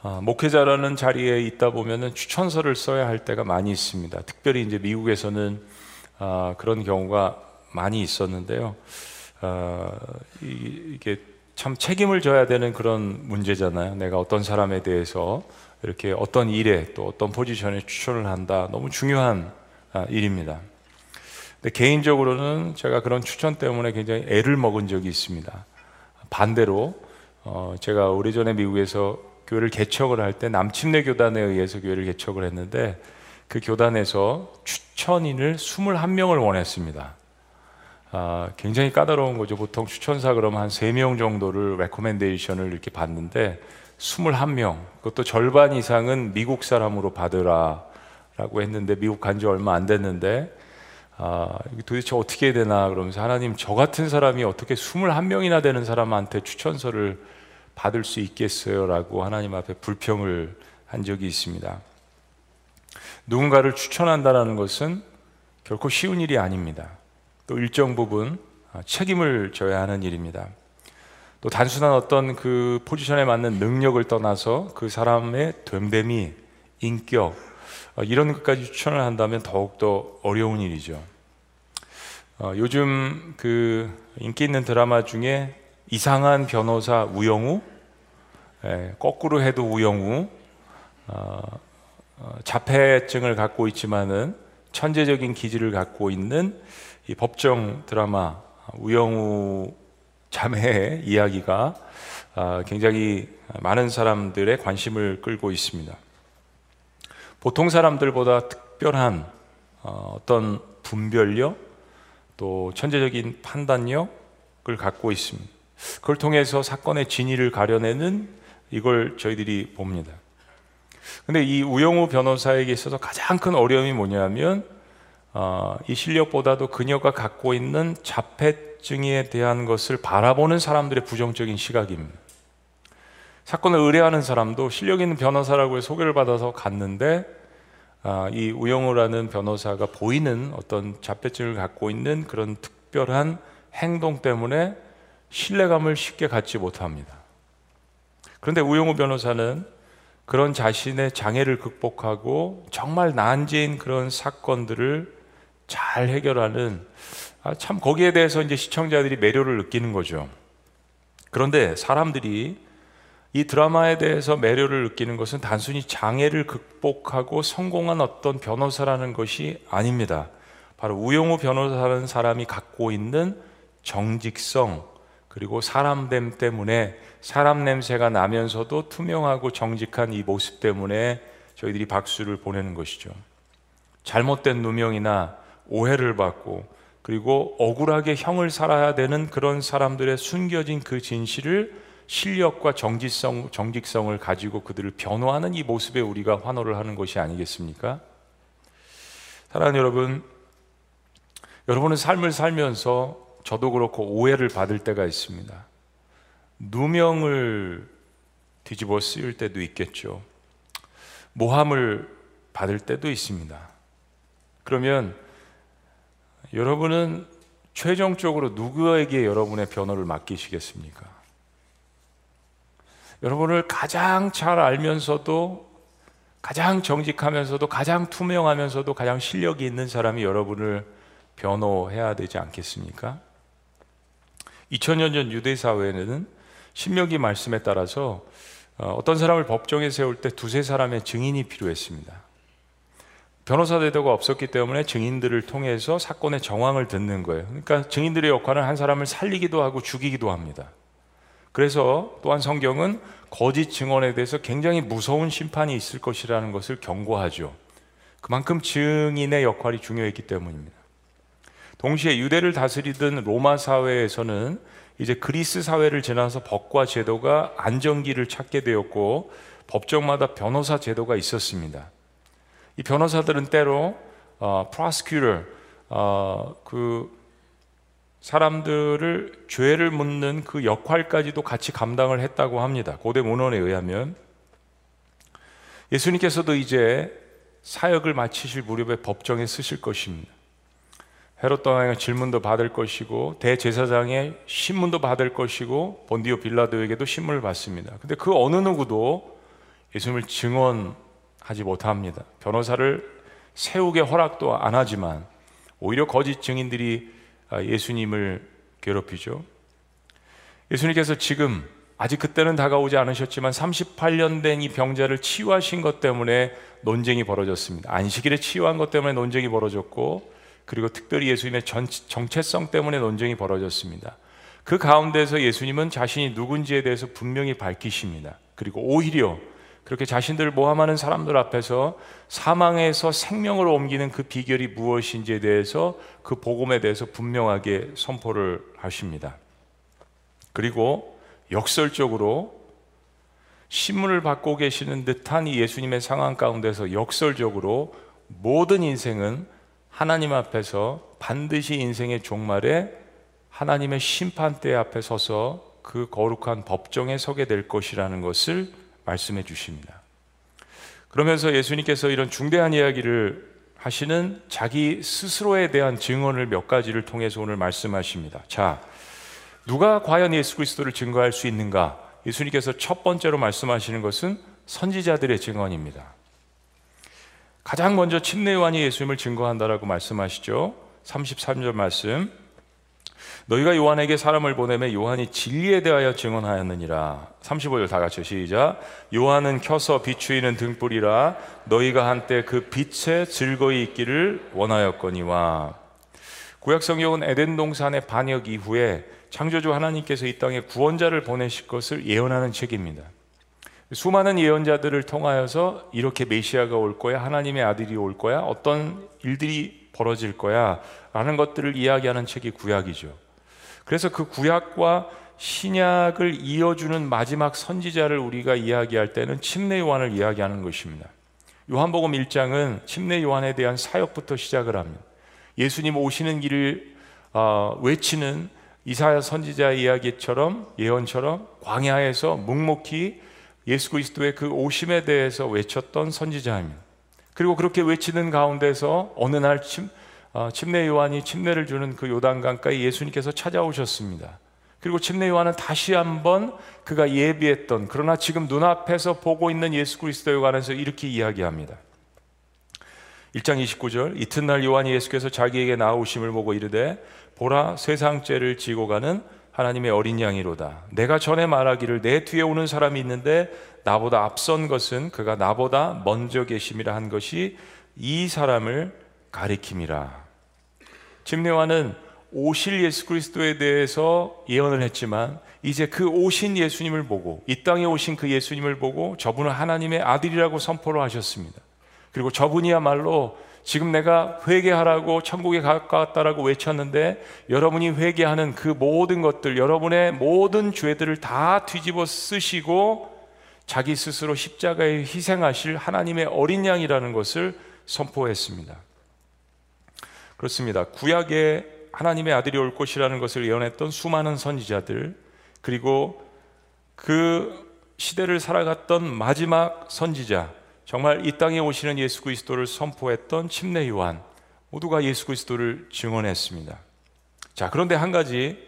어, 목회자라는 자리에 있다 보면은 추천서를 써야 할 때가 많이 있습니다. 특별히 이제 미국에서는 어, 그런 경우가 많이 있었는데요. 어, 이, 이게 참 책임을 져야 되는 그런 문제잖아요. 내가 어떤 사람에 대해서 이렇게 어떤 일에 또 어떤 포지션에 추천을 한다. 너무 중요한 아, 일입니다. 근데 개인적으로는 제가 그런 추천 때문에 굉장히 애를 먹은 적이 있습니다. 반대로 어, 제가 오래전에 미국에서 교회를 개척을 할 때 남침례 교단에 의해서 교회를 개척을 했는데 그 교단에서 추천인을 21명을 원했습니다. 아, 굉장히 까다로운 거죠. 보통 추천사 그러면 한 3명 정도를 recommendation을 이렇게 받는데 21명, 그것도 절반 이상은 미국 사람으로 받으라 라고 했는데 미국 간 지 얼마 안 됐는데 아, 도대체 어떻게 해야 되나 그러면서 하나님 저 같은 사람이 어떻게 21명이나 되는 사람한테 추천서를 받을 수 있겠어요? 라고 하나님 앞에 불평을 한 적이 있습니다. 누군가를 추천한다는 것은 결코 쉬운 일이 아닙니다. 또 일정 부분 책임을 져야 하는 일입니다. 또 단순한 어떤 그 포지션에 맞는 능력을 떠나서 그 사람의 됨됨이, 인격, 어, 이런 것까지 추천을 한다면 더욱더 어려운 일이죠. 어, 요즘 그 인기 있는 드라마 중에 이상한 변호사 우영우, 예, 거꾸로 해도 우영우, 어, 어, 자폐증을 갖고 있지만은 천재적인 기질을 갖고 있는 이 법정 드라마 우영우 자매의 이야기가 아, 굉장히 많은 사람들의 관심을 끌고 있습니다. 보통 사람들보다 특별한 어, 어떤 분별력 또 천재적인 판단력을 갖고 있습니다. 그걸 통해서 사건의 진위를 가려내는 이걸 저희들이 봅니다. 근데 이 우영우 변호사에게 있어서 가장 큰 어려움이 뭐냐면 어, 이 실력보다도 그녀가 갖고 있는 자폐증에 대한 것을 바라보는 사람들의 부정적인 시각입니다. 사건을 의뢰하는 사람도 실력 있는 변호사라고 소개를 받아서 갔는데 아, 이 우영우라는 변호사가 보이는 어떤 자폐증을 갖고 있는 그런 특별한 행동 때문에 신뢰감을 쉽게 갖지 못합니다. 그런데 우영우 변호사는 그런 자신의 장애를 극복하고 정말 난제인 그런 사건들을 잘 해결하는 아, 참 거기에 대해서 이제 시청자들이 매료를 느끼는 거죠. 그런데 사람들이 이 드라마에 대해서 매료를 느끼는 것은 단순히 장애를 극복하고 성공한 어떤 변호사라는 것이 아닙니다. 바로 우영우 변호사라는 사람이 갖고 있는 정직성 그리고 사람됨 때문에 사람 냄새가 나면서도 투명하고 정직한 이 모습 때문에 저희들이 박수를 보내는 것이죠. 잘못된 누명이나 오해를 받고 그리고 억울하게 형을 살아야 되는 그런 사람들의 숨겨진 그 진실을 실력과 정직성, 정직성을 가지고 그들을 변호하는 이 모습에 우리가 환호를 하는 것이 아니겠습니까? 사랑하는 여러분, 여러분은 삶을 살면서 저도 그렇고 오해를 받을 때가 있습니다. 누명을 뒤집어 쓰일 때도 있겠죠. 모함을 받을 때도 있습니다. 그러면 여러분은 최종적으로 누구에게 여러분의 변호를 맡기시겠습니까? 여러분을 가장 잘 알면서도 가장 정직하면서도 가장 투명하면서도 가장 실력이 있는 사람이 여러분을 변호해야 되지 않겠습니까? 2000년 전 유대 사회에는 신명기 말씀에 따라서 어, 어떤 사람을 법정에 세울 때 두세 사람의 증인이 필요했습니다. 변호사 제도가 없었기 때문에 증인들을 통해서 사건의 정황을 듣는 거예요. 그러니까 증인들의 역할은 한 사람을 살리기도 하고 죽이기도 합니다. 그래서 또한 성경은 거짓 증언에 대해서 굉장히 무서운 심판이 있을 것이라는 것을 경고하죠. 그만큼 증인의 역할이 중요했기 때문입니다. 동시에 유대를 다스리던 로마 사회에서는 이제 그리스 사회를 지나서 법과 제도가 안정기를 찾게 되었고 법정마다 변호사 제도가 있었습니다. 이 변호사들은 때로 어, prosecutor 어, 그 사람들을 죄를 묻는 그 역할까지도 같이 감당을 했다고 합니다. 고대 문헌에 의하면 예수님께서도 이제 사역을 마치실 무렵에 법정에 쓰실 것입니다. 헤롯 왕의 질문도 받을 것이고 대제사장의 신문도 받을 것이고 본디오 빌라도에게도 신문을 받습니다. 근데 그 어느 누구도 예수님을 증언하지 못합니다. 변호사를 세우게 허락도 안 하지만 오히려 거짓 증인들이 아, 예수님을 괴롭히죠. 예수님께서 지금 아직 그때는 다가오지 않으셨지만 38년 된 이 병자를 치유하신 것 때문에 논쟁이 벌어졌습니다. 안식일에 치유한 것 때문에 논쟁이 벌어졌고 그리고 특별히 예수님의 정체성 때문에 논쟁이 벌어졌습니다. 그 가운데서 예수님은 자신이 누군지에 대해서 분명히 밝히십니다. 그리고 오히려 그렇게 자신들을 모함하는 사람들 앞에서 사망에서 생명으로 옮기는 그 비결이 무엇인지에 대해서 그 복음에 대해서 분명하게 선포를 하십니다. 그리고 역설적으로 신문을 받고 계시는 듯한 이 예수님의 상황 가운데서 역설적으로 모든 인생은 하나님 앞에서 반드시 인생의 종말에 하나님의 심판대 앞에 서서 그 거룩한 법정에 서게 될 것이라는 것을 말씀해 주십니다. 그러면서 예수님께서 이런 중대한 이야기를 하시는 자기 스스로에 대한 증언을 몇 가지를 통해서 오늘 말씀하십니다. 자, 누가 과연 예수 그리스도를 증거할 수 있는가? 예수님께서 첫 번째로 말씀하시는 것은 선지자들의 증언입니다. 가장 먼저 침례 요한이 예수님을 증거한다라고 말씀하시죠. 33절 말씀. 너희가 요한에게 사람을 보내매 요한이 진리에 대하여 증언하였느니라. 35절 다 같이 시작. 요한은 켜서 비추이는 등불이라 너희가 한때 그 빛에 즐거이 있기를 원하였거니와. 구약 성경은 에덴 동산의 반역 이후에 창조주 하나님께서 이 땅에 구원자를 보내실 것을 예언하는 책입니다. 수많은 예언자들을 통하여서 이렇게 메시아가 올 거야, 하나님의 아들이 올 거야, 어떤 일들이 벌어질 거야 라는 것들을 이야기하는 책이 구약이죠. 그래서 그 구약과 신약을 이어주는 마지막 선지자를 우리가 이야기할 때는 침례 요한을 이야기하는 것입니다. 요한복음 1장은 침례 요한에 대한 사역부터 시작을 합니다. 예수님 오시는 길을 어, 외치는 이사야 선지자 이야기처럼 예언처럼 광야에서 묵묵히 예수 그리스도의 그 오심에 대해서 외쳤던 선지자입니다. 그리고 그렇게 외치는 가운데서 어느 날 침, 어, 침례 요한이 침례를 주는 그 요단강가에 예수님께서 찾아오셨습니다. 그리고 침례 요한은 다시 한번 그가 예비했던 그러나 지금 눈앞에서 보고 있는 예수 그리스도에 관해서 이렇게 이야기합니다. 1장 29절 이튿날 요한이 예수께서 자기에게 나오심을 보고 이르되 보라 세상죄를 지고 가는 하나님의 어린 양이로다. 내가 전에 말하기를 내 뒤에 오는 사람이 있는데 나보다 앞선 것은 그가 나보다 먼저 계심이라 한 것이 이 사람을 가리킴이라. 침례와는 오실 예수 그리스도에 대해서 예언을 했지만 이제 그 오신 예수님을 보고 이 땅에 오신 그 예수님을 보고 저분은 하나님의 아들이라고 선포를 하셨습니다. 그리고 저분이야말로 지금 내가 회개하라고 천국에 가까웠다라고 외쳤는데 여러분이 회개하는 그 모든 것들 여러분의 모든 죄들을 다 뒤집어 쓰시고 자기 스스로 십자가에 희생하실 하나님의 어린 양이라는 것을 선포했습니다. 그렇습니다. 구약에 하나님의 아들이 올 것이라는 것을 예언했던 수많은 선지자들 그리고 그 시대를 살아갔던 마지막 선지자 정말 이 땅에 오시는 예수 그리스도를 선포했던 침례 요한 모두가 예수 그리스도를 증언했습니다. 자, 그런데 한 가지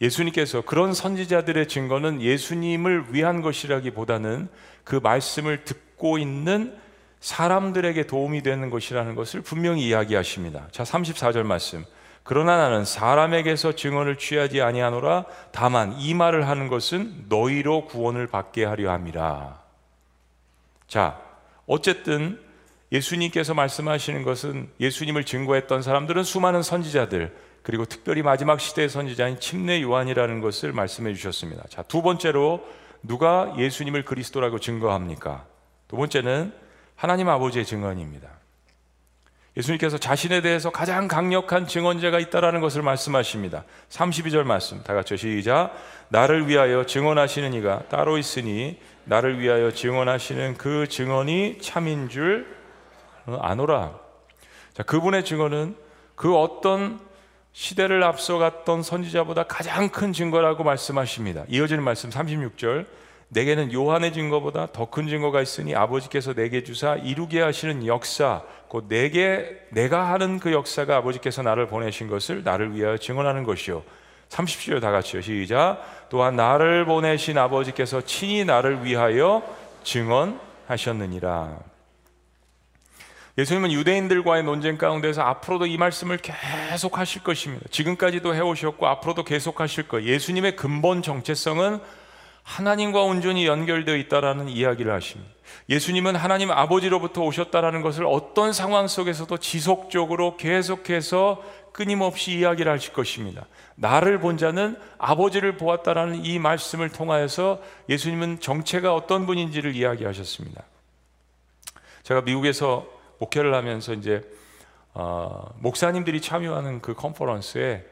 예수님께서 그런 선지자들의 증거는 예수님을 위한 것이라기보다는 그 말씀을 듣고 있는 사람들에게 도움이 되는 것이라는 것을 분명히 이야기하십니다. 자, 34절 말씀. 그러나 나는 사람에게서 증언을 취하지 아니하노라 다만 이 말을 하는 것은 너희로 구원을 받게 하려 함이라. 자, 어쨌든 예수님께서 말씀하시는 것은 예수님을 증거했던 사람들은 수많은 선지자들 그리고 특별히 마지막 시대의 선지자인 침례 요한이라는 것을 말씀해 주셨습니다. 자, 두 번째로 누가 예수님을 그리스도라고 증거합니까? 두 번째는 하나님 아버지의 증언입니다. 예수님께서 자신에 대해서 가장 강력한 증언자가 있다라는 것을 말씀하십니다. 32절 말씀 다 같이 시작. 나를 위하여 증언하시는 이가 따로 있으니 나를 위하여 증언하시는 그 증언이 참인 줄 아노라. 자, 그분의 증언은 그 어떤 시대를 앞서갔던 선지자보다 가장 큰 증거라고 말씀하십니다. 이어지는 말씀 36절. 내게는 요한의 증거보다 더 큰 증거가 있으니 아버지께서 내게 주사 이루게 하시는 역사 곧 내게 내가 하는 그 역사가 아버지께서 나를 보내신 것을 나를 위하여 증언하는 것이요 30절 다 같이요 시작 또한 나를 보내신 아버지께서 친히 나를 위하여 증언하시느니라 하셨느니라. 예수님은 유대인들과의 논쟁 가운데서 앞으로도 이 말씀을 계속 하실 것입니다. 지금까지도 해오셨고 앞으로도 계속 하실 거예요. 예수님의 근본 정체성은 하나님과 온전히 연결되어 있다라는 이야기를 하십니다. 예수님은 하나님 아버지로부터 오셨다라는 것을 어떤 상황 속에서도 지속적으로 계속해서 끊임없이 이야기를 하실 것입니다. 나를 본 자는 아버지를 보았다라는 이 말씀을 통하여서 예수님은 정체가 어떤 분인지를 이야기하셨습니다. 제가 미국에서 목회를 하면서 이제 어, 목사님들이 참여하는 그 컨퍼런스에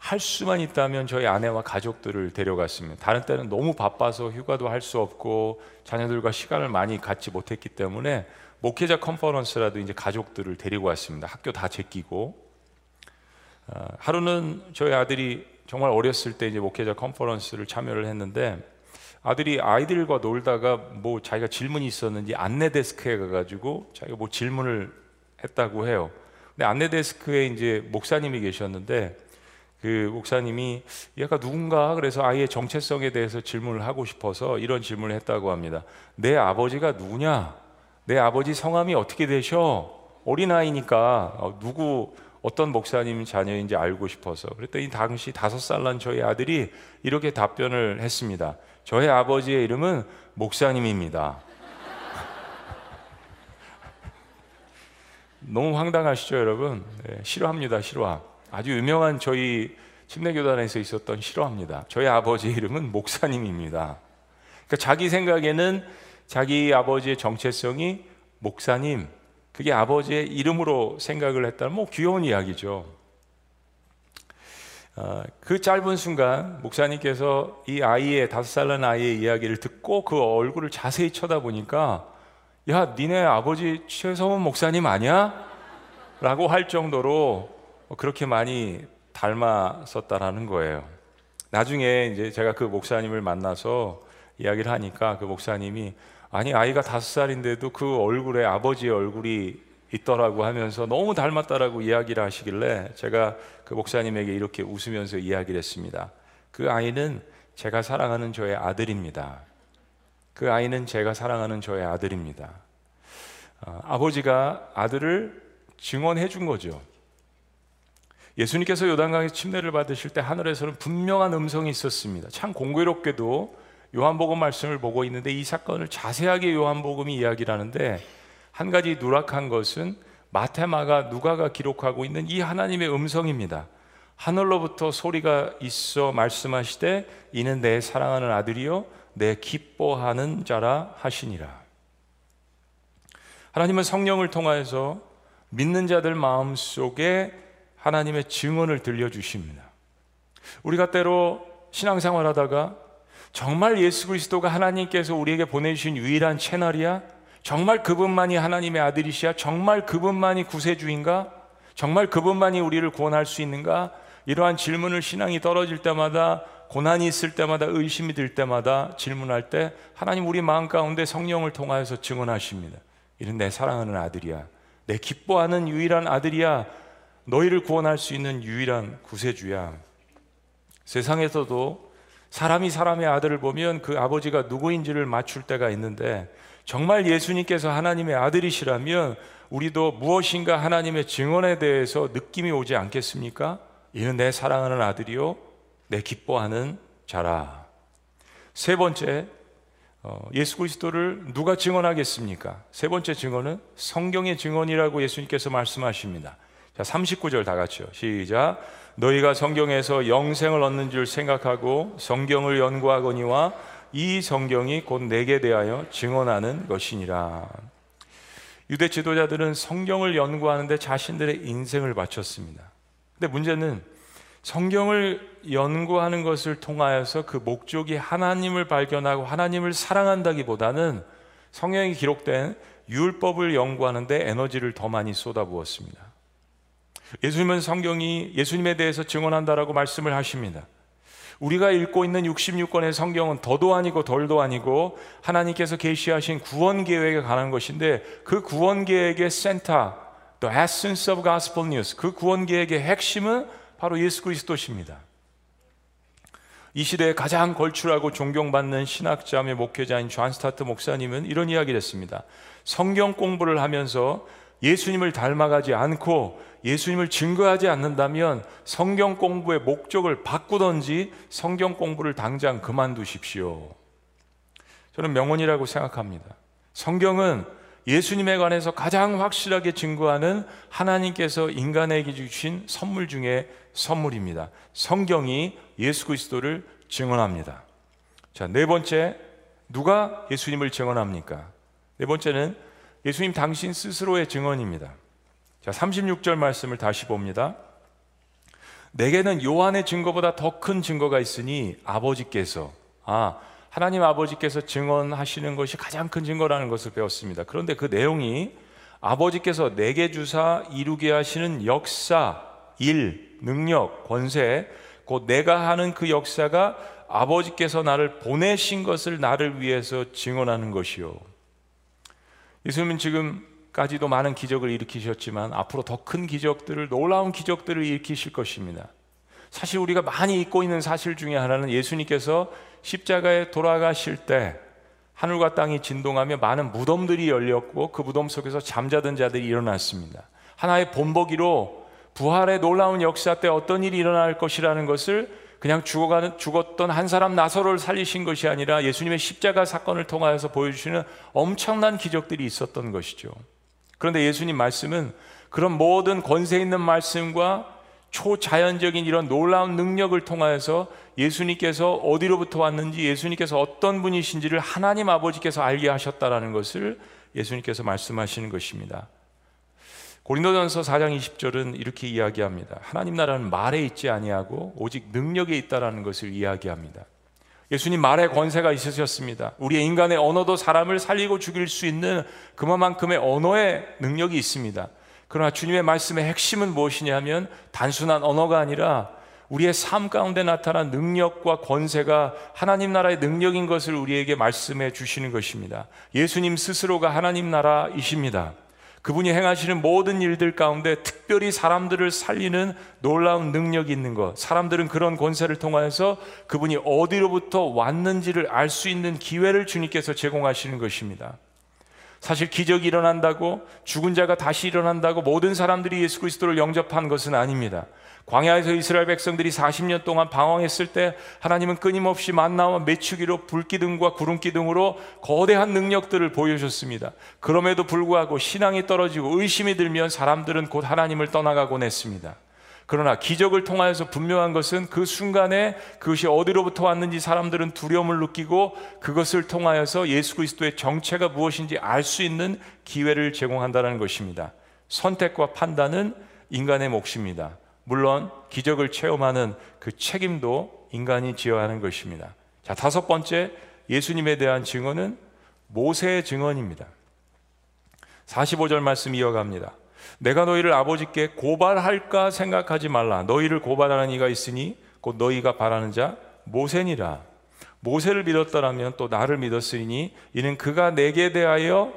할 수만 있다면 저희 아내와 가족들을 데려갔습니다. 다른 때는 너무 바빠서 휴가도 할 수 없고 자녀들과 시간을 많이 갖지 못했기 때문에 목회자 컨퍼런스라도 이제 가족들을 데리고 왔습니다. 학교 다 제끼고 어, 하루는 저희 아들이 정말 어렸을 때 이제 목회자 컨퍼런스를 참여를 했는데 아들이 아이들과 놀다가 뭐 자기가 질문이 있었는지 안내 데스크에 가가지고 자기가 뭐 질문을 했다고 해요. 근데 안내 데스크에 이제 목사님이 계셨는데 그 목사님이 얘가 누군가 그래서 아이의 정체성에 대해서 질문을 하고 싶어서 이런 질문을 했다고 합니다. 내 아버지가 누구냐? 내 아버지 성함이 어떻게 되셔? 어린아이니까 어, 누구 어떤 목사님 자녀인지 알고 싶어서 그랬더니 당시 다섯 살 난 저희 아들이 이렇게 답변을 했습니다. 저의 아버지의 이름은 목사님입니다. 너무 황당하시죠, 여러분? 네, 싫어합니다, 싫어. 아주 유명한 저희 침례교단에서 있었던 싫어합니다. 저희 아버지 이름은 목사님입니다. 그러니까 자기 생각에는 자기 아버지의 정체성이 목사님, 그게 아버지의 이름으로 생각을 했다면 뭐 귀여운 이야기죠. 어, 그 짧은 순간 목사님께서 이 아이의 다섯 살 난 아이의 이야기를 듣고 그 얼굴을 자세히 쳐다보니까 야 니네 아버지 최성훈 목사님 아니야? 라고 할 정도로 그렇게 많이 닮았었다라는 거예요. 나중에 이제 제가 그 목사님을 만나서 이야기를 하니까 그 목사님이 아니 아이가 다섯 살인데도 그 얼굴에 아버지의 얼굴이 있더라고 하면서 너무 닮았다라고 이야기를 하시길래 제가 그 목사님에게 이렇게 웃으면서 이야기를 했습니다. 그 아이는 제가 사랑하는 저의 아들입니다. 그 아이는 제가 사랑하는 저의 아들입니다. 아, 아버지가 아들을 증언해 준 거죠. 예수님께서 요단강에서 침례를 받으실 때 하늘에서는 분명한 음성이 있었습니다. 참 공교롭게도 요한복음 말씀을 보고 있는데 이 사건을 자세하게 요한복음이 이야기를 하는데 한 가지 누락한 것은 마테마가 누가가 기록하고 있는 이 하나님의 음성입니다. 하늘로부터 소리가 있어 말씀하시되 이는 내 사랑하는 아들이요 내 기뻐하는 자라 하시니라. 하나님은 성령을 통하여서 믿는 자들 마음 속에 하나님의 증언을 들려주십니다. 우리가 때로 신앙생활 하다가 정말 예수 그리스도가 하나님께서 우리에게 보내주신 유일한 채널이야? 정말 그분만이 하나님의 아들이시야? 정말 그분만이 구세주인가? 정말 그분만이 우리를 구원할 수 있는가? 이러한 질문을 신앙이 떨어질 때마다 고난이 있을 때마다 의심이 들 때마다 질문할 때 하나님 우리 마음 가운데 성령을 통하여서 증언하십니다. 이는 내 사랑하는 아들이야. 내 기뻐하는 유일한 아들이야. 너희를 구원할 수 있는 유일한 구세주야. 세상에서도 사람이 사람의 아들을 보면 그 아버지가 누구인지를 맞출 때가 있는데 정말 예수님께서 하나님의 아들이시라면 우리도 무엇인가 하나님의 증언에 대해서 느낌이 오지 않겠습니까? 이는 내 사랑하는 아들이요, 내 기뻐하는 자라. 세 번째, 어, 예수 그리스도를 누가 증언하겠습니까? 세 번째 증언은 성경의 증언이라고 예수님께서 말씀하십니다. 자, 39절 다 같이요. 시작. 너희가 성경에서 영생을 얻는 줄 생각하고 성경을 연구하거니와 이 성경이 곧 내게 대하여 증언하는 것이니라. 유대 지도자들은 성경을 연구하는데 자신들의 인생을 바쳤습니다. 근데 문제는 성경을 연구하는 것을 통하여서 그 목적이 하나님을 발견하고 하나님을 사랑한다기보다는 성경에 기록된 율법을 연구하는데 에너지를 더 많이 쏟아부었습니다. 예수님은 성경이 예수님에 대해서 증언한다라고 말씀을 하십니다. 우리가 읽고 있는 66권의 성경은 더도 아니고 덜도 아니고 하나님께서 계시하신 구원 계획에 관한 것인데 그 구원 계획의 센터, the essence of gospel news, 그 구원 계획의 핵심은 바로 예수 그리스도십니다. 이 시대에 가장 걸출하고 존경받는 신학자이자 목회자인 존 스토트 목사님은 이런 이야기를 했습니다. 성경 공부를 하면서 예수님을 닮아가지 않고 예수님을 증거하지 않는다면 성경 공부의 목적을 바꾸던지 성경 공부를 당장 그만두십시오. 저는 명언이라고 생각합니다. 성경은 예수님에 관해서 가장 확실하게 증거하는 하나님께서 인간에게 주신 선물 중에 선물입니다. 성경이 예수 그리스도를 증언합니다. 자, 네 번째, 누가 예수님을 증언합니까? 네 번째는 예수님 당신 스스로의 증언입니다. 자, 36절 말씀을 다시 봅니다. 내게는 요한의 증거보다 더 큰 증거가 있으니 아버지께서 아 하나님 아버지께서 증언하시는 것이 가장 큰 증거라는 것을 배웠습니다. 그런데 그 내용이 아버지께서 내게 주사 이루게 하시는 역사, 일, 능력, 권세, 곧 내가 하는 그 역사가 아버지께서 나를 보내신 것을 나를 위해서 증언하는 것이요. 예수님은 지금까지도 많은 기적을 일으키셨지만 앞으로 더 큰 기적들을 놀라운 기적들을 일으키실 것입니다. 사실 우리가 많이 잊고 있는 사실 중에 하나는 예수님께서 십자가에 돌아가실 때 하늘과 땅이 진동하며 많은 무덤들이 열렸고 그 무덤 속에서 잠자던 자들이 일어났습니다. 하나의 본보기로 부활의 놀라운 역사 때 어떤 일이 일어날 것이라는 것을 그냥 죽어가는 죽었던 한 사람 나서로를 살리신 것이 아니라 예수님의 십자가 사건을 통하여서 보여주시는 엄청난 기적들이 있었던 것이죠. 그런데 예수님 말씀은 그런 모든 권세 있는 말씀과 초자연적인 이런 놀라운 능력을 통하여서 예수님께서 어디로부터 왔는지 예수님께서 어떤 분이신지를 하나님 아버지께서 알게 하셨다라는 것을 예수님께서 말씀하시는 것입니다. 고린도전서 4장 20절은 이렇게 이야기합니다. 하나님 나라는 말에 있지 아니하고 오직 능력에 있다라는 것을 이야기합니다. 예수님 말에 권세가 있으셨습니다. 우리의 인간의 언어도 사람을 살리고 죽일 수 있는 그만큼의 언어의 능력이 있습니다. 그러나 주님의 말씀의 핵심은 무엇이냐면 단순한 언어가 아니라 우리의 삶 가운데 나타난 능력과 권세가 하나님 나라의 능력인 것을 우리에게 말씀해 주시는 것입니다. 예수님 스스로가 하나님 나라이십니다. 그분이 행하시는 모든 일들 가운데 특별히 사람들을 살리는 놀라운 능력이 있는 것. 사람들은 그런 권세를 통하여서 그분이 어디로부터 왔는지를 알 수 있는 기회를 주님께서 제공하시는 것입니다. 사실 기적이 일어난다고 죽은 자가 다시 일어난다고 모든 사람들이 예수 그리스도를 영접한 것은 아닙니다. 광야에서 이스라엘 백성들이 40년 동안 방황했을 때 하나님은 끊임없이 만나와 메추기로 불기둥과 구름기둥으로 거대한 능력들을 보여줬습니다. 그럼에도 불구하고 신앙이 떨어지고 의심이 들면 사람들은 곧 하나님을 떠나가곤 했습니다. 그러나 기적을 통하여서 분명한 것은 그 순간에 그것이 어디로부터 왔는지 사람들은 두려움을 느끼고 그것을 통하여서 예수 그리스도의 정체가 무엇인지 알 수 있는 기회를 제공한다는 것입니다. 선택과 판단은 인간의 몫입니다. 물론 기적을 체험하는 그 책임도 인간이 지어야 하는 것입니다. 자, 다섯 번째 예수님에 대한 증언은 모세의 증언입니다. 45절 말씀 이어갑니다. 내가 너희를 아버지께 고발할까 생각하지 말라. 너희를 고발하는 이가 있으니 곧 너희가 바라는 자 모세니라. 모세를 믿었더라면 또 나를 믿었으니 이는 그가 내게 대하여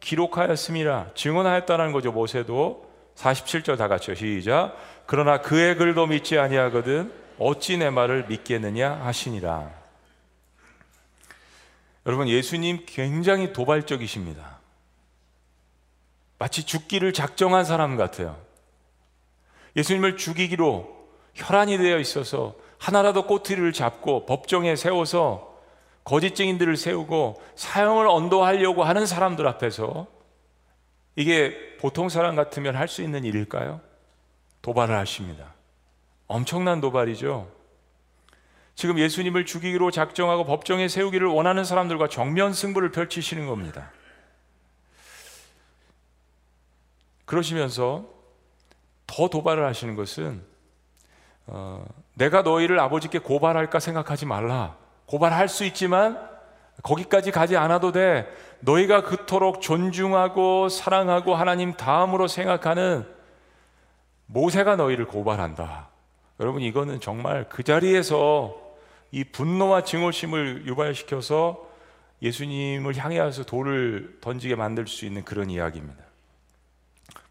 기록하였음이라. 증언하였다는 거죠. 모세도 47절 다 같이요. 시작. 그러나 그의 글도 믿지 아니하거든 어찌 내 말을 믿겠느냐 하시니라. 여러분 예수님 굉장히 도발적이십니다. 마치 죽기를 작정한 사람 같아요. 예수님을 죽이기로 혈안이 되어 있어서 하나라도 꼬투리를 잡고 법정에 세워서 거짓 증인들을 세우고 사형을 언도하려고 하는 사람들 앞에서 이게 보통 사람 같으면 할 수 있는 일일까요? 도발을 하십니다. 엄청난 도발이죠. 지금 예수님을 죽이기로 작정하고 법정에 세우기를 원하는 사람들과 정면 승부를 펼치시는 겁니다. 그러시면서 더 도발을 하시는 것은 어, 내가 너희를 아버지께 고발할까 생각하지 말라. 고발할 수 있지만 거기까지 가지 않아도 돼. 너희가 그토록 존중하고 사랑하고 하나님 다음으로 생각하는 모세가 너희를 고발한다. 여러분 이거는 정말 그 자리에서 이 분노와 증오심을 유발시켜서 예수님을 향해서 돌을 던지게 만들 수 있는 그런 이야기입니다.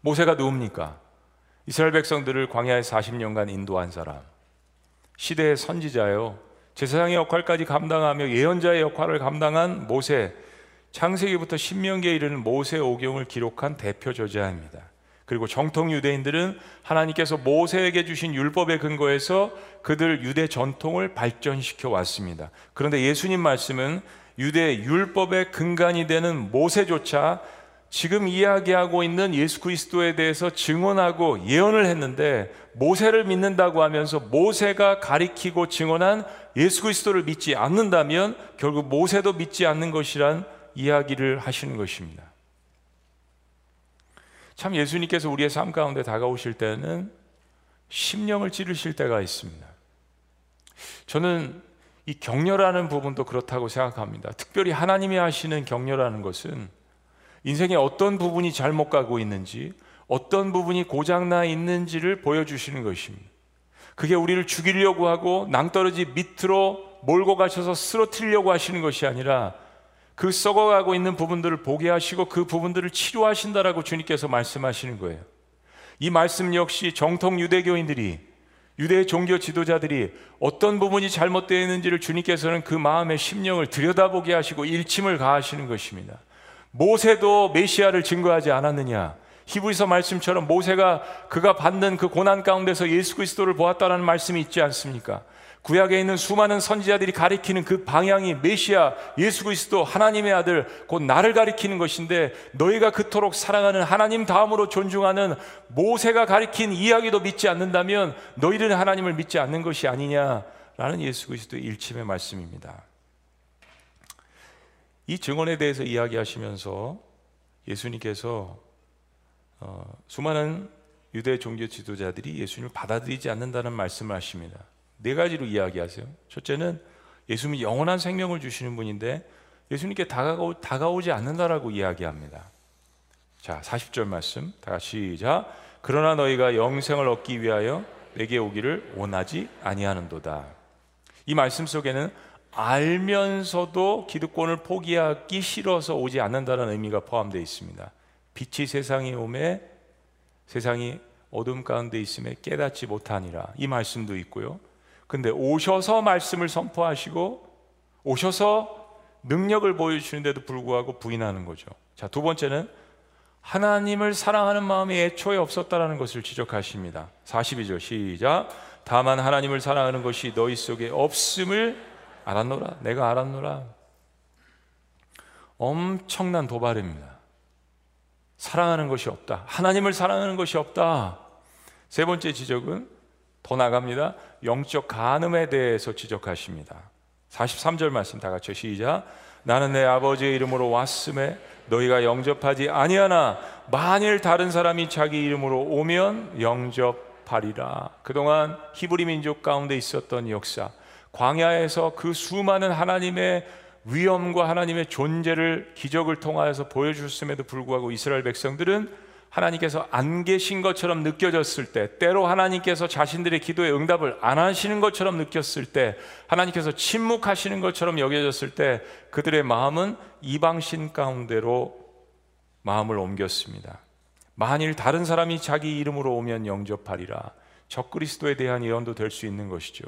모세가 누굽니까? 이스라엘 백성들을 광야에 40년간 인도한 사람. 시대의 선지자요. 제사장의 역할까지 감당하며 예언자의 역할을 감당한 모세, 창세기부터 신명기에 이르는 모세 오경을 기록한 대표 저자입니다. 그리고 정통 유대인들은 하나님께서 모세에게 주신 율법에 근거해서 그들 유대 전통을 발전시켜 왔습니다. 그런데 예수님 말씀은 유대 율법의 근간이 되는 모세조차 지금 이야기하고 있는 예수 그리스도에 대해서 증언하고 예언을 했는데 모세를 믿는다고 하면서 모세가 가리키고 증언한 예수 그리스도를 믿지 않는다면 결국 모세도 믿지 않는 것이란 이야기를 하시는 것입니다. 참 예수님께서 우리의 삶 가운데 다가오실 때는 심령을 찌르실 때가 있습니다. 저는 이 격려라는 부분도 그렇다고 생각합니다. 특별히 하나님이 하시는 격려라는 것은 인생의 어떤 부분이 잘못 가고 있는지, 어떤 부분이 고장나 있는지를 보여주시는 것입니다. 그게 우리를 죽이려고 하고 낭떠러지 밑으로 몰고 가셔서 쓰러뜨리려고 하시는 것이 아니라 그 썩어가고 있는 부분들을 보게 하시고 그 부분들을 치료하신다라고 주님께서 말씀하시는 거예요. 이 말씀 역시 정통 유대교인들이 유대 종교 지도자들이 어떤 부분이 잘못되어 있는지를 주님께서는 그 마음의 심령을 들여다보게 하시고 일침을 가하시는 것입니다. 모세도 메시아를 증거하지 않았느냐? 히브리서 말씀처럼 모세가 그가 받는 그 고난 가운데서 예수 그리스도를 보았다라는 말씀이 있지 않습니까? 구약에 있는 수많은 선지자들이 가리키는 그 방향이 메시아 예수 그리스도 하나님의 아들 곧 나를 가리키는 것인데 너희가 그토록 사랑하는 하나님 다음으로 존중하는 모세가 가리킨 이야기도 믿지 않는다면 너희들은 하나님을 믿지 않는 것이 아니냐라는 예수 그리스도의 일침의 말씀입니다. 이 증언에 대해서 이야기하시면서 예수님께서 어, 수많은 유대 종교 지도자들이 예수님을 받아들이지 않는다는 말씀을 하십니다. 네 가지로 이야기하세요. 첫째는 예수님이 영원한 생명을 주시는 분인데 예수님께 다가오, 다가오지 않는다라고 이야기합니다. 자, 40절 말씀. 다 같이 시작. 그러나 너희가 영생을 얻기 위하여 내게 오기를 원하지 아니하는도다. 이 말씀 속에는 알면서도 기득권을 포기하기 싫어서 오지 않는다는 의미가 포함되어 있습니다. 빛이 세상에 오매 세상이 어둠 가운데 있음에 깨닫지 못하니라. 이 말씀도 있고요. 근데 오셔서 말씀을 선포하시고 오셔서 능력을 보여주시는데도 불구하고 부인하는 거죠. 자, 두 번째는 하나님을 사랑하는 마음이 애초에 없었다라는 것을 지적하십니다. 42절 시작. 다만 하나님을 사랑하는 것이 너희 속에 없음을 알았노라. 내가 알았노라. 엄청난 도발입니다. 사랑하는 것이 없다. 하나님을 사랑하는 것이 없다. 세 번째 지적은 더 나갑니다. 영적 간음에 대해서 지적하십니다. 43절 말씀 다 같이 시작. 나는 내 아버지의 이름으로 왔음에 너희가 영접하지 아니하나 만일 다른 사람이 자기 이름으로 오면 영접하리라. 그동안 히브리 민족 가운데 있었던 역사, 광야에서 그 수많은 하나님의 위엄과 하나님의 존재를 기적을 통하여서 보여주셨음에도 불구하고 이스라엘 백성들은 하나님께서 안 계신 것처럼 느껴졌을 때, 때로 하나님께서 자신들의 기도에 응답을 안 하시는 것처럼 느꼈을 때, 하나님께서 침묵하시는 것처럼 여겨졌을 때, 그들의 마음은 이방신 가운데로 마음을 옮겼습니다. 만일 다른 사람이 자기 이름으로 오면 영접하리라. 적그리스도에 대한 예언도 될 수 있는 것이죠.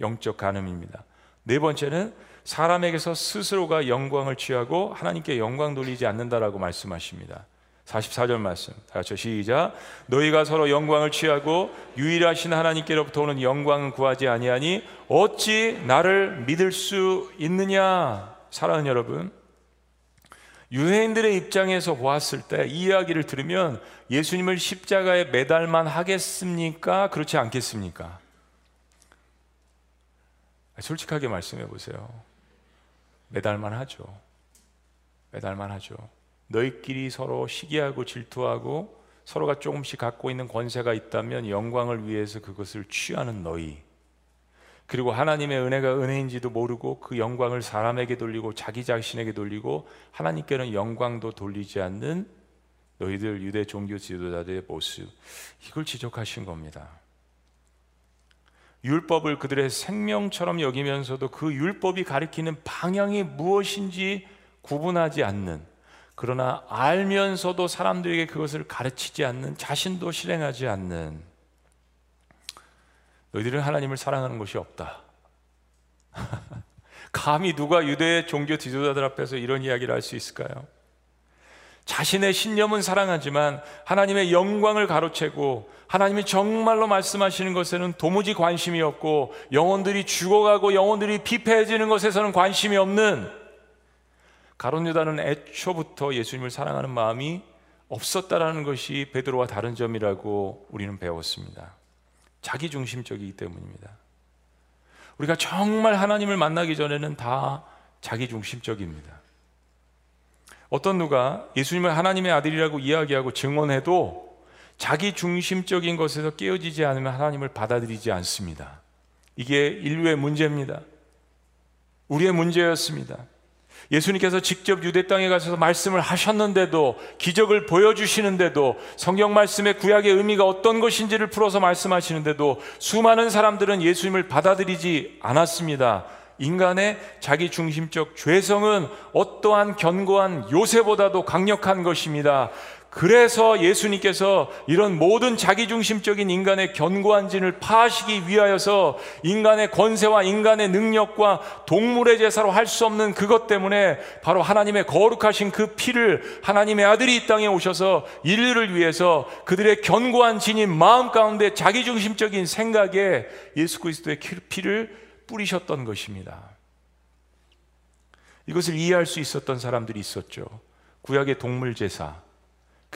영적 간음입니다. 네 번째는 사람에게서 스스로가 영광을 취하고 하나님께 영광 돌리지 않는다라고 말씀하십니다. 44절 말씀. 다 같이 시작. 너희가 서로 영광을 취하고 유일하신 하나님께로부터 오는 영광은 구하지 아니하니 어찌 나를 믿을 수 있느냐? 사랑하는 여러분. 유해인들의 입장에서 보았을 때 이 이야기를 들으면 예수님을 십자가에 매달만 하겠습니까? 그렇지 않겠습니까? 솔직하게 말씀해 보세요. 매달만 하죠. 매달만 하죠. 너희끼리 서로 시기하고 질투하고 서로가 조금씩 갖고 있는 권세가 있다면 영광을 위해서 그것을 취하는 너희. 그리고 하나님의 은혜가 은혜인지도 모르고 그 영광을 사람에게 돌리고 자기 자신에게 돌리고 하나님께는 영광도 돌리지 않는 너희들 유대 종교 지도자들의 모습. 이걸 지적하신 겁니다. 율법을 그들의 생명처럼 여기면서도 그 율법이 가리키는 방향이 무엇인지 구분하지 않는 그러나 알면서도 사람들에게 그것을 가르치지 않는 자신도 실행하지 않는 너희들은 하나님을 사랑하는 것이 없다. 감히 누가 유대 종교 지도자들 앞에서 이런 이야기를 할 수 있을까요? 자신의 신념은 사랑하지만 하나님의 영광을 가로채고 하나님이 정말로 말씀하시는 것에는 도무지 관심이 없고 영혼들이 죽어가고 영혼들이 피폐해지는 것에서는 관심이 없는 가론 유다는 애초부터 예수님을 사랑하는 마음이 없었다라는 것이 베드로와 다른 점이라고 우리는 배웠습니다. 자기 중심적이기 때문입니다. 우리가 정말 하나님을 만나기 전에는 다 자기 중심적입니다. 어떤 누가 예수님을 하나님의 아들이라고 이야기하고 증언해도 자기 중심적인 것에서 깨어지지 않으면 하나님을 받아들이지 않습니다. 이게 인류의 문제입니다. 우리의 문제였습니다. 예수님께서 직접 유대 땅에 가셔서 말씀을 하셨는데도 기적을 보여주시는데도 성경 말씀의 구약의 의미가 어떤 것인지를 풀어서 말씀하시는데도 수많은 사람들은 예수님을 받아들이지 않았습니다. 인간의 자기 중심적 죄성은 어떠한 견고한 요새보다도 강력한 것입니다. 그래서 예수님께서 이런 모든 자기중심적인 인간의 견고한 진을 파하시기 위하여서 인간의 권세와 인간의 능력과 동물의 제사로 할 수 없는 그것 때문에 바로 하나님의 거룩하신 그 피를 하나님의 아들이 이 땅에 오셔서 인류를 위해서 그들의 견고한 진인 마음 가운데 자기중심적인 생각에 예수 그리스도의 피를 뿌리셨던 것입니다. 이것을 이해할 수 있었던 사람들이 있었죠. 구약의 동물 제사,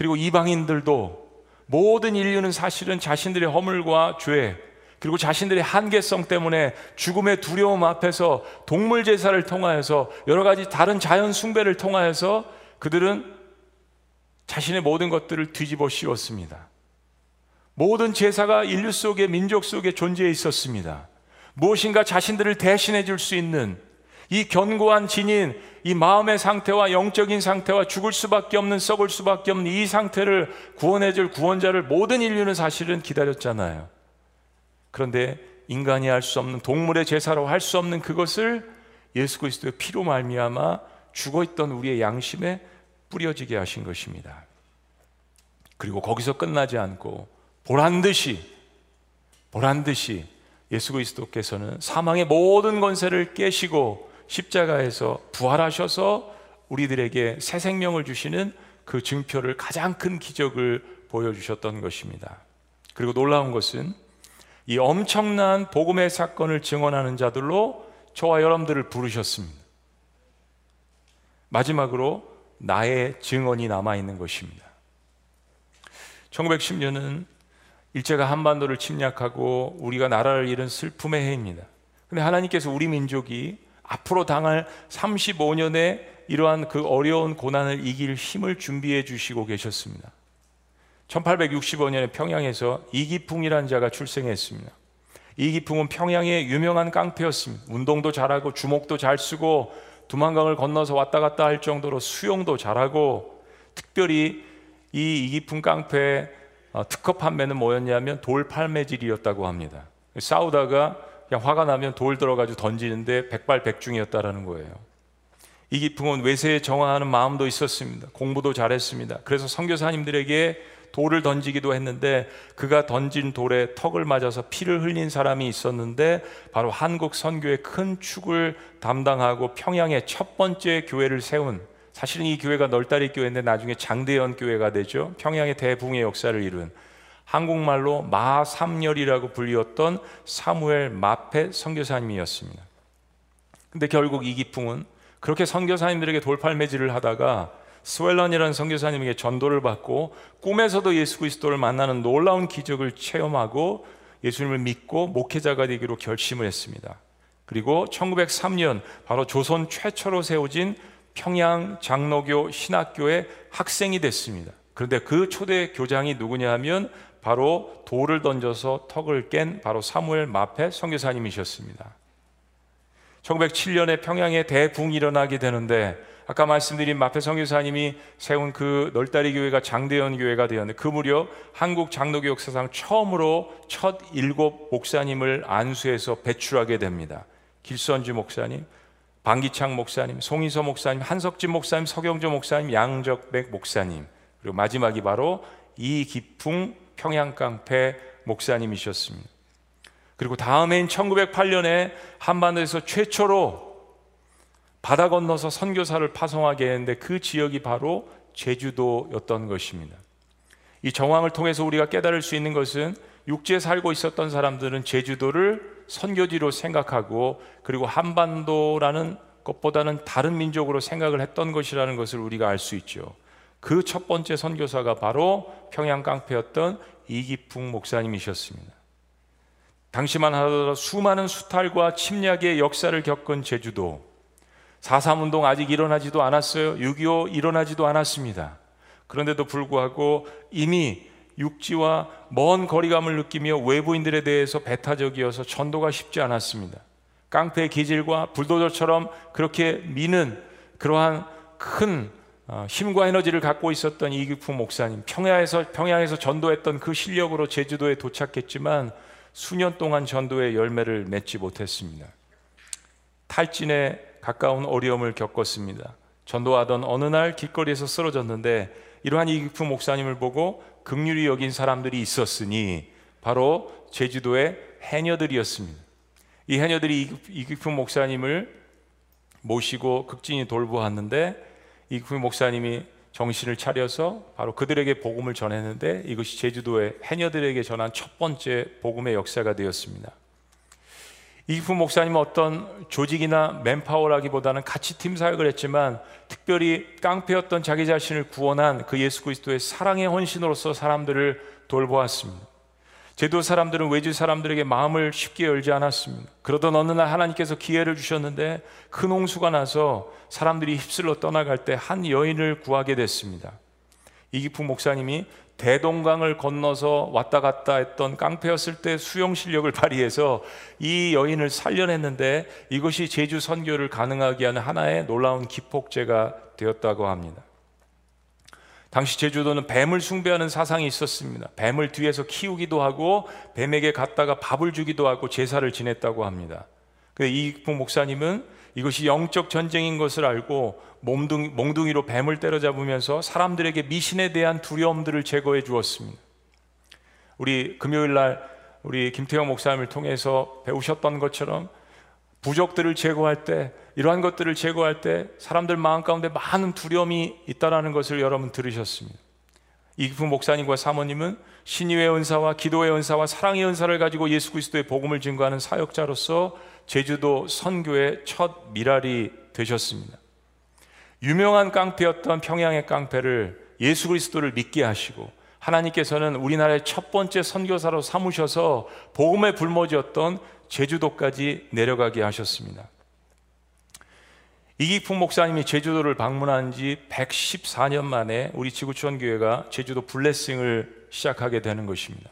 그리고 이방인들도 모든 인류는 사실은 자신들의 허물과 죄, 그리고 자신들의 한계성 때문에 죽음의 두려움 앞에서 동물 제사를 통하여서 여러 가지 다른 자연 숭배를 통하여서 그들은 자신의 모든 것들을 뒤집어 씌웠습니다. 모든 제사가 인류 속에 민족 속에 존재해 있었습니다. 무엇인가 자신들을 대신해 줄 수 있는 이 견고한 진인, 이 마음의 상태와 영적인 상태와 죽을 수밖에 없는 썩을 수밖에 없는 이 상태를 구원해 줄 구원자를 모든 인류는 사실은 기다렸잖아요. 그런데 인간이 할 수 없는 동물의 제사로 할 수 없는 그것을 예수 그리스도의 피로 말미암아 죽어 있던 우리의 양심에 뿌려지게 하신 것입니다. 그리고 거기서 끝나지 않고 보란 듯이 보란 듯이 예수 그리스도께서는 사망의 모든 권세를 깨시고 십자가에서 부활하셔서 우리들에게 새 생명을 주시는 그 증표를 가장 큰 기적을 보여주셨던 것입니다. 그리고 놀라운 것은 이 엄청난 복음의 사건을 증언하는 자들로 저와 여러분들을 부르셨습니다. 마지막으로 나의 증언이 남아있는 것입니다. 1910년은 일제가 한반도를 침략하고 우리가 나라를 잃은 슬픔의 해입니다. 근데 하나님께서 우리 민족이 앞으로 당할 35년의 이러한 그 어려운 고난을 이길 힘을 준비해 주시고 계셨습니다. 1865년에 평양에서 이기풍이라는 자가 출생했습니다. 이기풍은 평양의 유명한 깡패였습니다. 운동도 잘하고 주먹도 잘 쓰고 두만강을 건너서 왔다 갔다 할 정도로 수영도 잘하고 특별히 이 이기풍 깡패의 어, 특허 판매는 뭐였냐면 돌 팔매질이었다고 합니다. 싸우다가 그냥 화가 나면 돌 들어가지고 던지는데 백발백중이었다라는 거예요. 이기풍은 외세에 정화하는 마음도 있었습니다. 공부도 잘했습니다. 그래서 선교사님들에게 돌을 던지기도 했는데 그가 던진 돌에 턱을 맞아서 피를 흘린 사람이 있었는데 바로 한국 선교의 큰 축을 담당하고 평양에 첫 번째 교회를 세운 사실은 이 교회가 널다리 교회인데 나중에 장대현 교회가 되죠. 평양의 대붕의 역사를 이룬 한국말로 마삼열이라고 불리웠던 사무엘 마페 선교사님이었습니다. 근데 결국 이 기풍은 그렇게 선교사님들에게 돌팔매질을 하다가 스웰런이라는 선교사님에게 전도를 받고 꿈에서도 예수 그리스도를 만나는 놀라운 기적을 체험하고 예수님을 믿고 목회자가 되기로 결심을 했습니다. 그리고 1903년 바로 조선 최초로 세워진 평양 장로교 신학교의 학생이 됐습니다. 그런데 그 초대 교장이 누구냐 하면 바로 돌을 던져서 턱을 깬 바로 사무엘 마페 선교사님이셨습니다. 1907년에 평양에 대붕이 일어나게 되는데 아까 말씀드린 마페 선교사님이 세운 그 널다리 교회가 장대현 교회가 되었는데 그 무렵 한국 장로교 역사상 처음으로 첫 일곱 목사님을 안수해서 배출하게 됩니다. 길선주 목사님, 방기창 목사님, 송희서 목사님, 한석진 목사님, 서경조 목사님, 양적백 목사님 그리고 마지막이 바로 이기풍 평양 깡패 목사님이셨습니다. 그리고 다음해인 1908년에 한반도에서 최초로 바다 건너서 선교사를 파송하게 했는데 그 지역이 바로 제주도였던 것입니다. 이 정황을 통해서 우리가 깨달을 수 있는 것은 육지에 살고 있었던 사람들은 제주도를 선교지로 생각하고 그리고 한반도라는 것보다는 다른 민족으로 생각을 했던 것이라는 것을 우리가 알 수 있죠. 그 첫 번째 선교사가 바로 평양 깡패였던 이기풍 목사님이셨습니다. 당시만 하더라도 수많은 수탈과 침략의 역사를 겪은 제주도. 4.3운동 아직 일어나지도 않았어요. 6.25 일어나지도 않았습니다. 그런데도 불구하고 이미 육지와 먼 거리감을 느끼며 외부인들에 대해서 배타적이어서 전도가 쉽지 않았습니다. 깡패 기질과 불도저처럼 그렇게 미는 그러한 큰 어, 힘과 에너지를 갖고 있었던 이기품 목사님 평양에서 평양에서 전도했던 그 실력으로 제주도에 도착했지만 수년 동안 전도의 열매를 맺지 못했습니다. 탈진에 가까운 어려움을 겪었습니다. 전도하던 어느 날 길거리에서 쓰러졌는데 이러한 이기품 목사님을 보고 극률이 여긴 사람들이 있었으니 바로 제주도의 해녀들이었습니다. 이 해녀들이 이기품 목사님을 모시고 극진히 돌보았는데 이기품 목사님이 정신을 차려서 바로 그들에게 복음을 전했는데 이것이 제주도의 해녀들에게 전한 첫 번째 복음의 역사가 되었습니다. 이기품 목사님은 어떤 조직이나 맨파워라기보다는 같이 팀 사역을 했지만 특별히 깡패였던 자기 자신을 구원한 그 예수 그리스도의 사랑의 헌신으로서 사람들을 돌보았습니다. 제도 사람들은 외주 사람들에게 마음을 쉽게 열지 않았습니다. 그러던 어느 날 하나님께서 기회를 주셨는데 큰 홍수가 나서 사람들이 휩쓸러 떠나갈 때 한 여인을 구하게 됐습니다. 이기풍 목사님이 대동강을 건너서 왔다 갔다 했던 깡패였을 때 수영 실력을 발휘해서 이 여인을 살려냈는데 이것이 제주 선교를 가능하게 하는 하나의 놀라운 기폭제가 되었다고 합니다. 당시 제주도는 뱀을 숭배하는 사상이 있었습니다. 뱀을 뒤에서 키우기도 하고 뱀에게 갖다가 밥을 주기도 하고 제사를 지냈다고 합니다. 그 이익풍 목사님은 이것이 영적 전쟁인 것을 알고 몽둥, 몽둥이로 뱀을 때려잡으면서 사람들에게 미신에 대한 두려움들을 제거해 주었습니다. 우리 금요일 날 우리 김태형 목사님을 통해서 배우셨던 것처럼 부족들을 제거할 때 이러한 것들을 제거할 때 사람들 마음 가운데 많은 두려움이 있다라는 것을 여러분 들으셨습니다. 이기프 목사님과 사모님은 신의의 은사와 기도의 은사와 사랑의 은사를 가지고 예수 그리스도의 복음을 증거하는 사역자로서 제주도 선교의 첫 미랄이 되셨습니다. 유명한 깡패였던 평양의 깡패를 예수 그리스도를 믿게 하시고 하나님께서는 우리나라의 첫 번째 선교사로 삼으셔서 복음의 불모지였던 제주도까지 내려가게 하셨습니다. 이기풍 목사님이 제주도를 방문한 지 114년 만에 우리 지구촌 교회가 제주도 블레싱을 시작하게 되는 것입니다.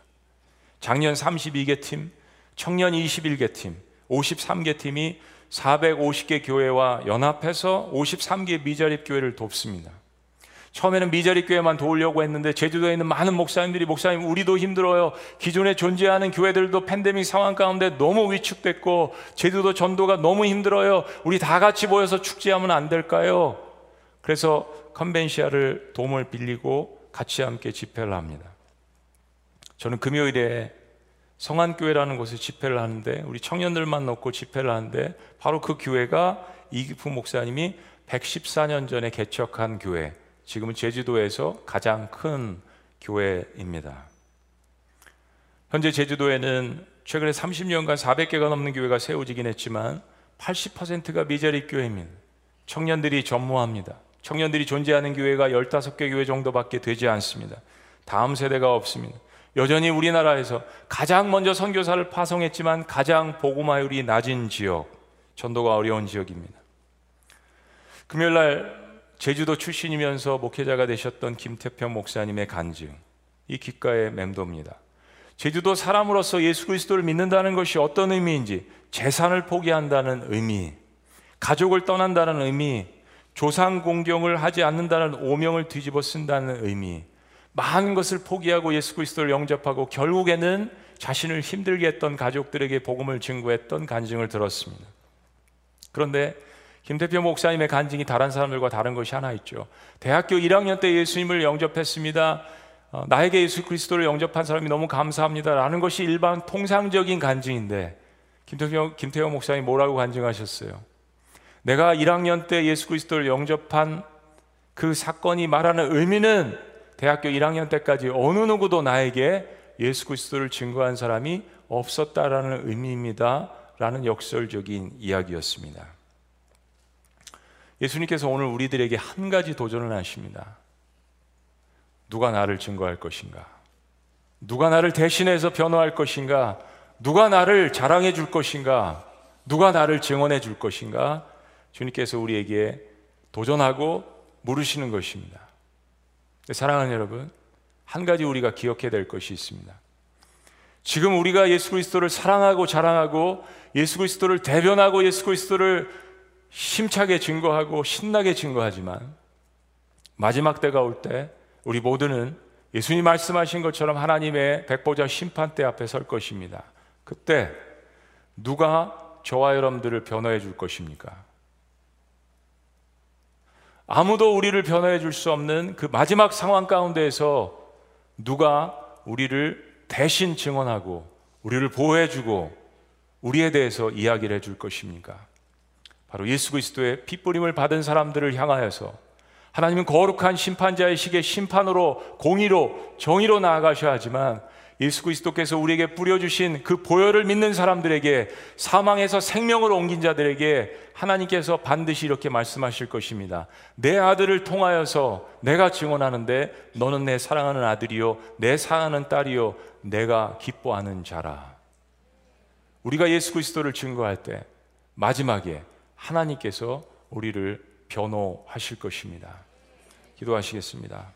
작년 32개 팀, 청년 21개 팀, 53개 팀이 450개 교회와 연합해서 53개 미자립 교회를 돕습니다. 처음에는 미자리 교회만 도우려고 했는데 제주도에 있는 많은 목사님들이 목사님 우리도 힘들어요. 기존에 존재하는 교회들도 팬데믹 상황 가운데 너무 위축됐고 제주도 전도가 너무 힘들어요. 우리 다 같이 모여서 축제하면 안 될까요? 그래서 컨벤시아를 도움을 빌리고 같이 함께 집회를 합니다. 저는 금요일에 성안교회라는 곳에 집회를 하는데 우리 청년들만 놓고 집회를 하는데 바로 그 교회가 이기프 목사님이 114년 전에 개척한 교회 지금은 제주도에서 가장 큰 교회입니다. 현재 제주도에는 최근에 30년간 400개가 넘는 교회가 세워지긴 했지만 80%가 미자립 교회입니다. 청년들이 전무합니다. 청년들이 존재하는 교회가 15개 교회 정도밖에 되지 않습니다. 다음 세대가 없습니다. 여전히 우리나라에서 가장 먼저 선교사를 파송했지만 가장 복음화율이 낮은 지역, 전도가 어려운 지역입니다. 금요일 날 제주도 출신이면서 목회자가 되셨던 김태평 목사님의 간증, 이 귓가에 맴돕니다. 제주도 사람으로서 예수 그리스도를 믿는다는 것이 어떤 의미인지, 재산을 포기한다는 의미, 가족을 떠난다는 의미, 조상 공경을 하지 않는다는 오명을 뒤집어 쓴다는 의미, 많은 것을 포기하고 예수 그리스도를 영접하고 결국에는 자신을 힘들게 했던 가족들에게 복음을 증거했던 간증을 들었습니다. 그런데 김대표 목사님의 간증이 다른 사람들과 다른 것이 하나 있죠. 대학교 1학년 때 예수님을 영접했습니다. 어, 나에게 예수 그리스도를 영접한 사람이 너무 감사합니다라는 것이 일반 통상적인 간증인데 김태형, 김태형 목사님 뭐라고 간증하셨어요? 내가 1학년 때 예수 그리스도를 영접한 그 사건이 말하는 의미는 대학교 1학년 때까지 어느 누구도 나에게 예수 그리스도를 증거한 사람이 없었다라는 의미입니다. 라는 역설적인 이야기였습니다. 예수님께서 오늘 우리들에게 한 가지 도전을 하십니다. 누가 나를 증거할 것인가? 누가 나를 대신해서 변호할 것인가? 누가 나를 자랑해 줄 것인가? 누가 나를 증언해 줄 것인가? 주님께서 우리에게 도전하고 물으시는 것입니다. 사랑하는 여러분, 한 가지 우리가 기억해야 될 것이 있습니다. 지금 우리가 예수 그리스도를 사랑하고 자랑하고 예수 그리스도를 대변하고 예수 그리스도를 힘차게 증거하고 신나게 증거하지만 마지막 때가 올 때 우리 모두는 예수님 말씀하신 것처럼 하나님의 백보자 심판대 앞에 설 것입니다. 그때 누가 저와 여러분들을 변호해 줄 것입니까? 아무도 우리를 변호해 줄 수 없는 그 마지막 상황 가운데에서 누가 우리를 대신 증언하고 우리를 보호해 주고 우리에 대해서 이야기를 해 줄 것입니까? 바로 예수 그리스도의 핏부림을 받은 사람들을 향하여서 하나님은 거룩한 심판자의 시계 심판으로 공의로 정의로 나아가셔야 하지만 예수 그리스도께서 우리에게 뿌려주신 그 보혈을 믿는 사람들에게 사망에서 생명으로 옮긴 자들에게 하나님께서 반드시 이렇게 말씀하실 것입니다. 내 아들을 통하여서 내가 증언하는데 너는 내 사랑하는 아들이요, 내 사랑하는 딸이요, 내가 기뻐하는 자라. 우리가 예수 그리스도를 증거할 때 마지막에 하나님께서 우리를 변호하실 것입니다. 기도하시겠습니다.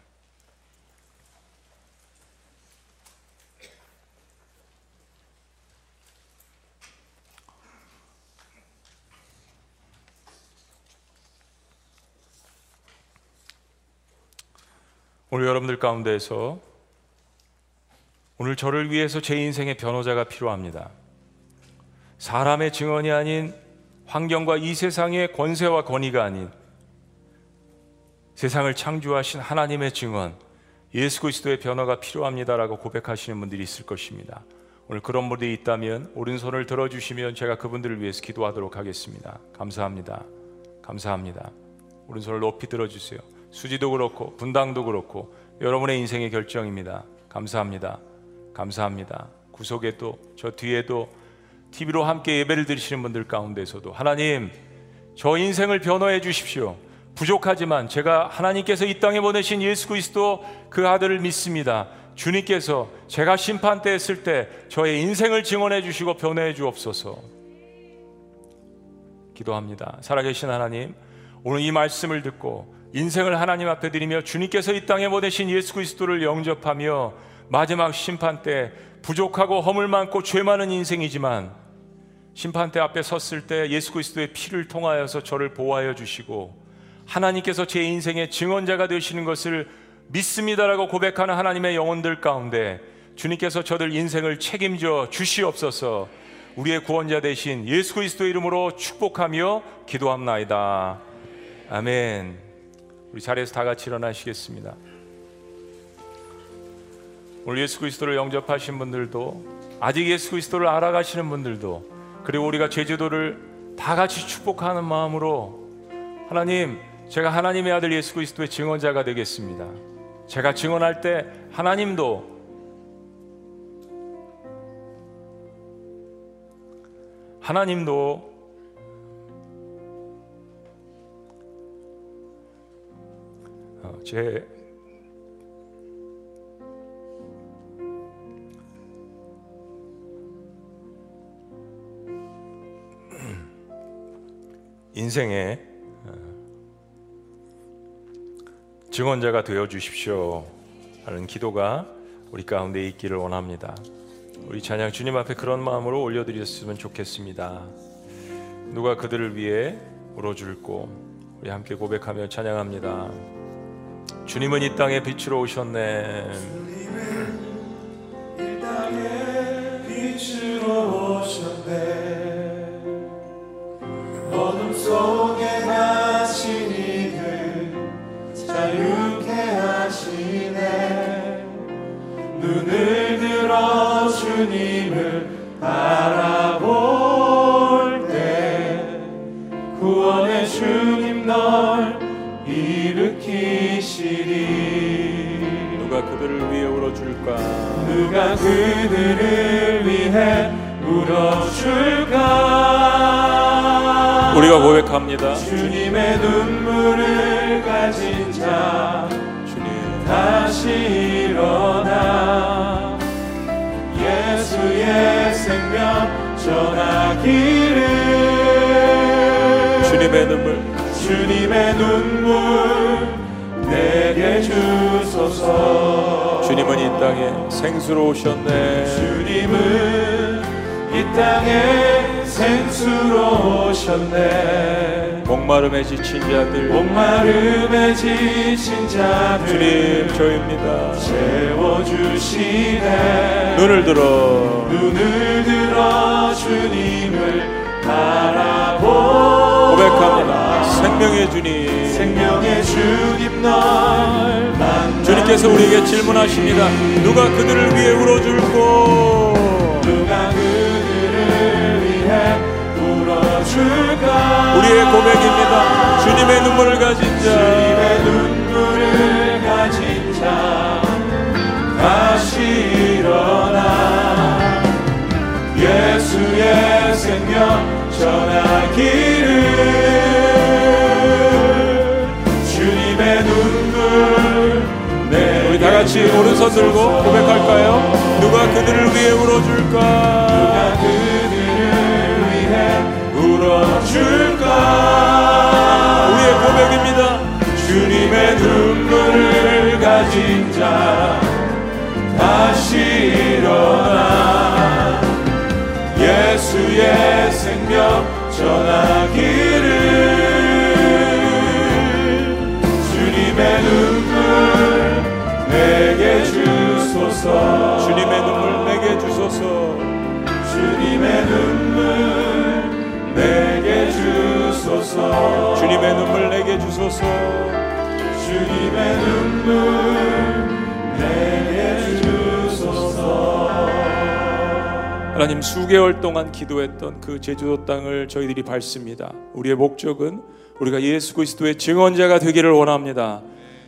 오늘 여러분들 가운데에서 오늘 저를 위해서 제 인생의 변호자가 필요합니다. 사람의 증언이 아닌 환경과 이 세상의 권세와 권위가 아닌 세상을 창조하신 하나님의 증언, 예수 그리스도의 변화가 필요합니다라고 고백하시는 분들이 있을 것입니다. 오늘 그런 분들이 있다면 오른손을 들어주시면 제가 그분들을 위해서 기도하도록 하겠습니다. 감사합니다. 감사합니다. 오른손을 높이 들어주세요. 수지도 그렇고 분당도 그렇고 여러분의 인생의 결정입니다. 감사합니다. 감사합니다. 구속에도 저 뒤에도 TV로 함께 예배를 드리시는 분들 가운데서도 하나님 저 인생을 변호해 주십시오. 부족하지만 제가 하나님께서 이 땅에 보내신 예수 그리스도 그 아들을 믿습니다. 주님께서 제가 심판 때 했을 때 저의 인생을 증언해 주시고 변호해 주옵소서. 기도합니다. 살아계신 하나님, 오늘 이 말씀을 듣고 인생을 하나님 앞에 드리며 주님께서 이 땅에 보내신 예수 그리스도를 영접하며 마지막 심판 때 부족하고 허물 많고 죄 많은 인생이지만 심판대 앞에 섰을 때 예수 그리스도의 피를 통하여서 저를 보호하여 주시고 하나님께서 제 인생의 증언자가 되시는 것을 믿습니다라고 고백하는 하나님의 영혼들 가운데 주님께서 저들 인생을 책임져 주시옵소서 우리의 구원자 되신 예수 그리스도 이름으로 축복하며 기도합나이다. 아멘. 우리 자리에서 다 같이 일어나시겠습니다. 오늘 예수 그리스도를 영접하신 분들도 아직 예수 그리스도를 알아가시는 분들도 그리고 우리가 제주도를 다 같이 축복하는 마음으로 하나님 제가 하나님의 아들 예수 그리스도의 증언자가 되겠습니다. 제가 증언할 때 하나님도 하나님도 어, 제 인생의 어, 증언자가 되어 주십시오 하는 기도가 우리 가운데 있기를 원합니다. 우리 찬양 주님 앞에 그런 마음으로 올려드렸으면 좋겠습니다. 누가 그들을 위해 울어줄고 우리 함께 고백하며 찬양합니다. 주님은 이 땅에 빛으로 오셨네. 이 땅에 빛으로 오셨네. 누가 그들을 위해 울어줄까 우리가 고백합니다. 주님의 눈물을 가진 자 주님 다시 일어나. 예수의 생명 전하기를. 주님의 눈물. 주님의 눈물 내게 주소서. 주님은 이 땅에 생수로 오셨네. 주님은 이 땅에 생수로 오셨네. 목마름에 지친 자들. 목마름에 지친 자들. 주님 저입니다. 채워주시네. 눈을 들어. 눈을 들어 주님을 바라보 고백합니다. 생명의 주님. 생명의 주님 널 주님께서 우리에게 질문하십니다. 누가 그들을 위해 울어줄고 우리의 고백입니다. 주님의 눈물을 가진 자. 주님의 눈물을 가진 자. 다시 일어나. 예수의 생명 전하기를. 주님의 눈물 우리 다 같이 오른손 들고 고백할까요? 누가 그들을 위해 울어줄까? 우리의 고백입니다. 주님의 눈물을 가진 자 다시 일어나 예수의 생명 전하 주소서 주님의 눈물 내게 주소서. 주님의 눈물 내게 주소서 하나님 수개월 동안 기도했던 그 제주도 땅을 저희들이 밟습니다. 우리의 목적은 우리가 예수 그리스도의 증언자가 되기를 원합니다.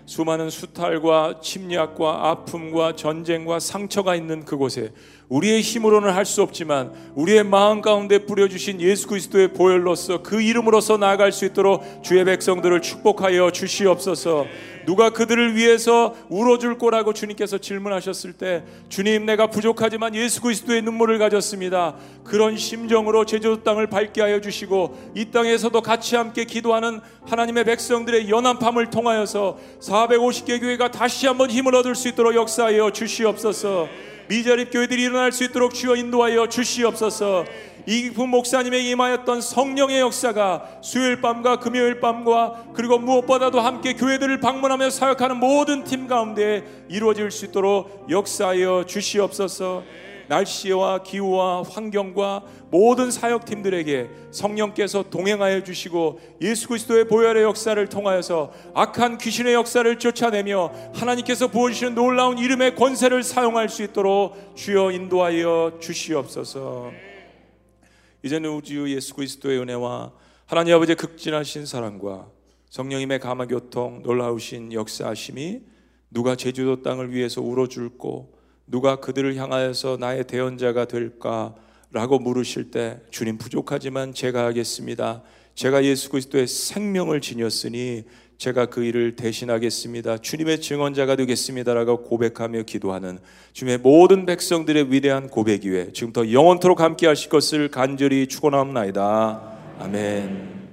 수많은 수탈과 침략과 아픔과 전쟁과 상처가 있는 그곳에 우리의 힘으로는 할 수 없지만 우리의 마음 가운데 뿌려주신 예수 그리스도의 보혈로서 그 이름으로서 나아갈 수 있도록 주의 백성들을 축복하여 주시옵소서. 누가 그들을 위해서 울어줄 거라고 주님께서 질문하셨을 때 주님 내가 부족하지만 예수 그리스도의 눈물을 가졌습니다. 그런 심정으로 제주도 땅을 밝게 하여 주시고 이 땅에서도 같이 함께 기도하는 하나님의 백성들의 연합함을 통하여서 450개 교회가 다시 한번 힘을 얻을 수 있도록 역사하여 주시옵소서. 미자립 교회들이 일어날 수 있도록 주여 인도하여 주시옵소서. 이기품 목사님에게 임하였던 성령의 역사가 수요일 밤과 금요일 밤과 그리고 무엇보다도 함께 교회들을 방문하며 사역하는 모든 팀 가운데 이루어질 수 있도록 역사하여 주시옵소서. 날씨와 기후와 환경과 모든 사역팀들에게 성령께서 동행하여 주시고 예수 그리스도의 보혈의 역사를 통하여서 악한 귀신의 역사를 쫓아내며 하나님께서 부어주시는 놀라운 이름의 권세를 사용할 수 있도록 주여 인도하여 주시옵소서. 이제는 우주 예수 그리스도의 은혜와 하나님 아버지의 극진하신 사랑과 성령님의 감화 교통 놀라우신 역사하심이 누가 제주도 땅을 위해서 울어줄고 누가 그들을 향하여서 나의 대언자가 될까 라고 물으실 때 주님 부족하지만 제가 하겠습니다. 제가 예수 그리스도의 생명을 지녔으니 제가 그 일을 대신하겠습니다. 주님의 증언자가 되겠습니다라고 고백하며 기도하는 주님의 모든 백성들의 위대한 고백 위에 지금부터 영원토록 함께 하실 것을 간절히 축원합니다. 아멘.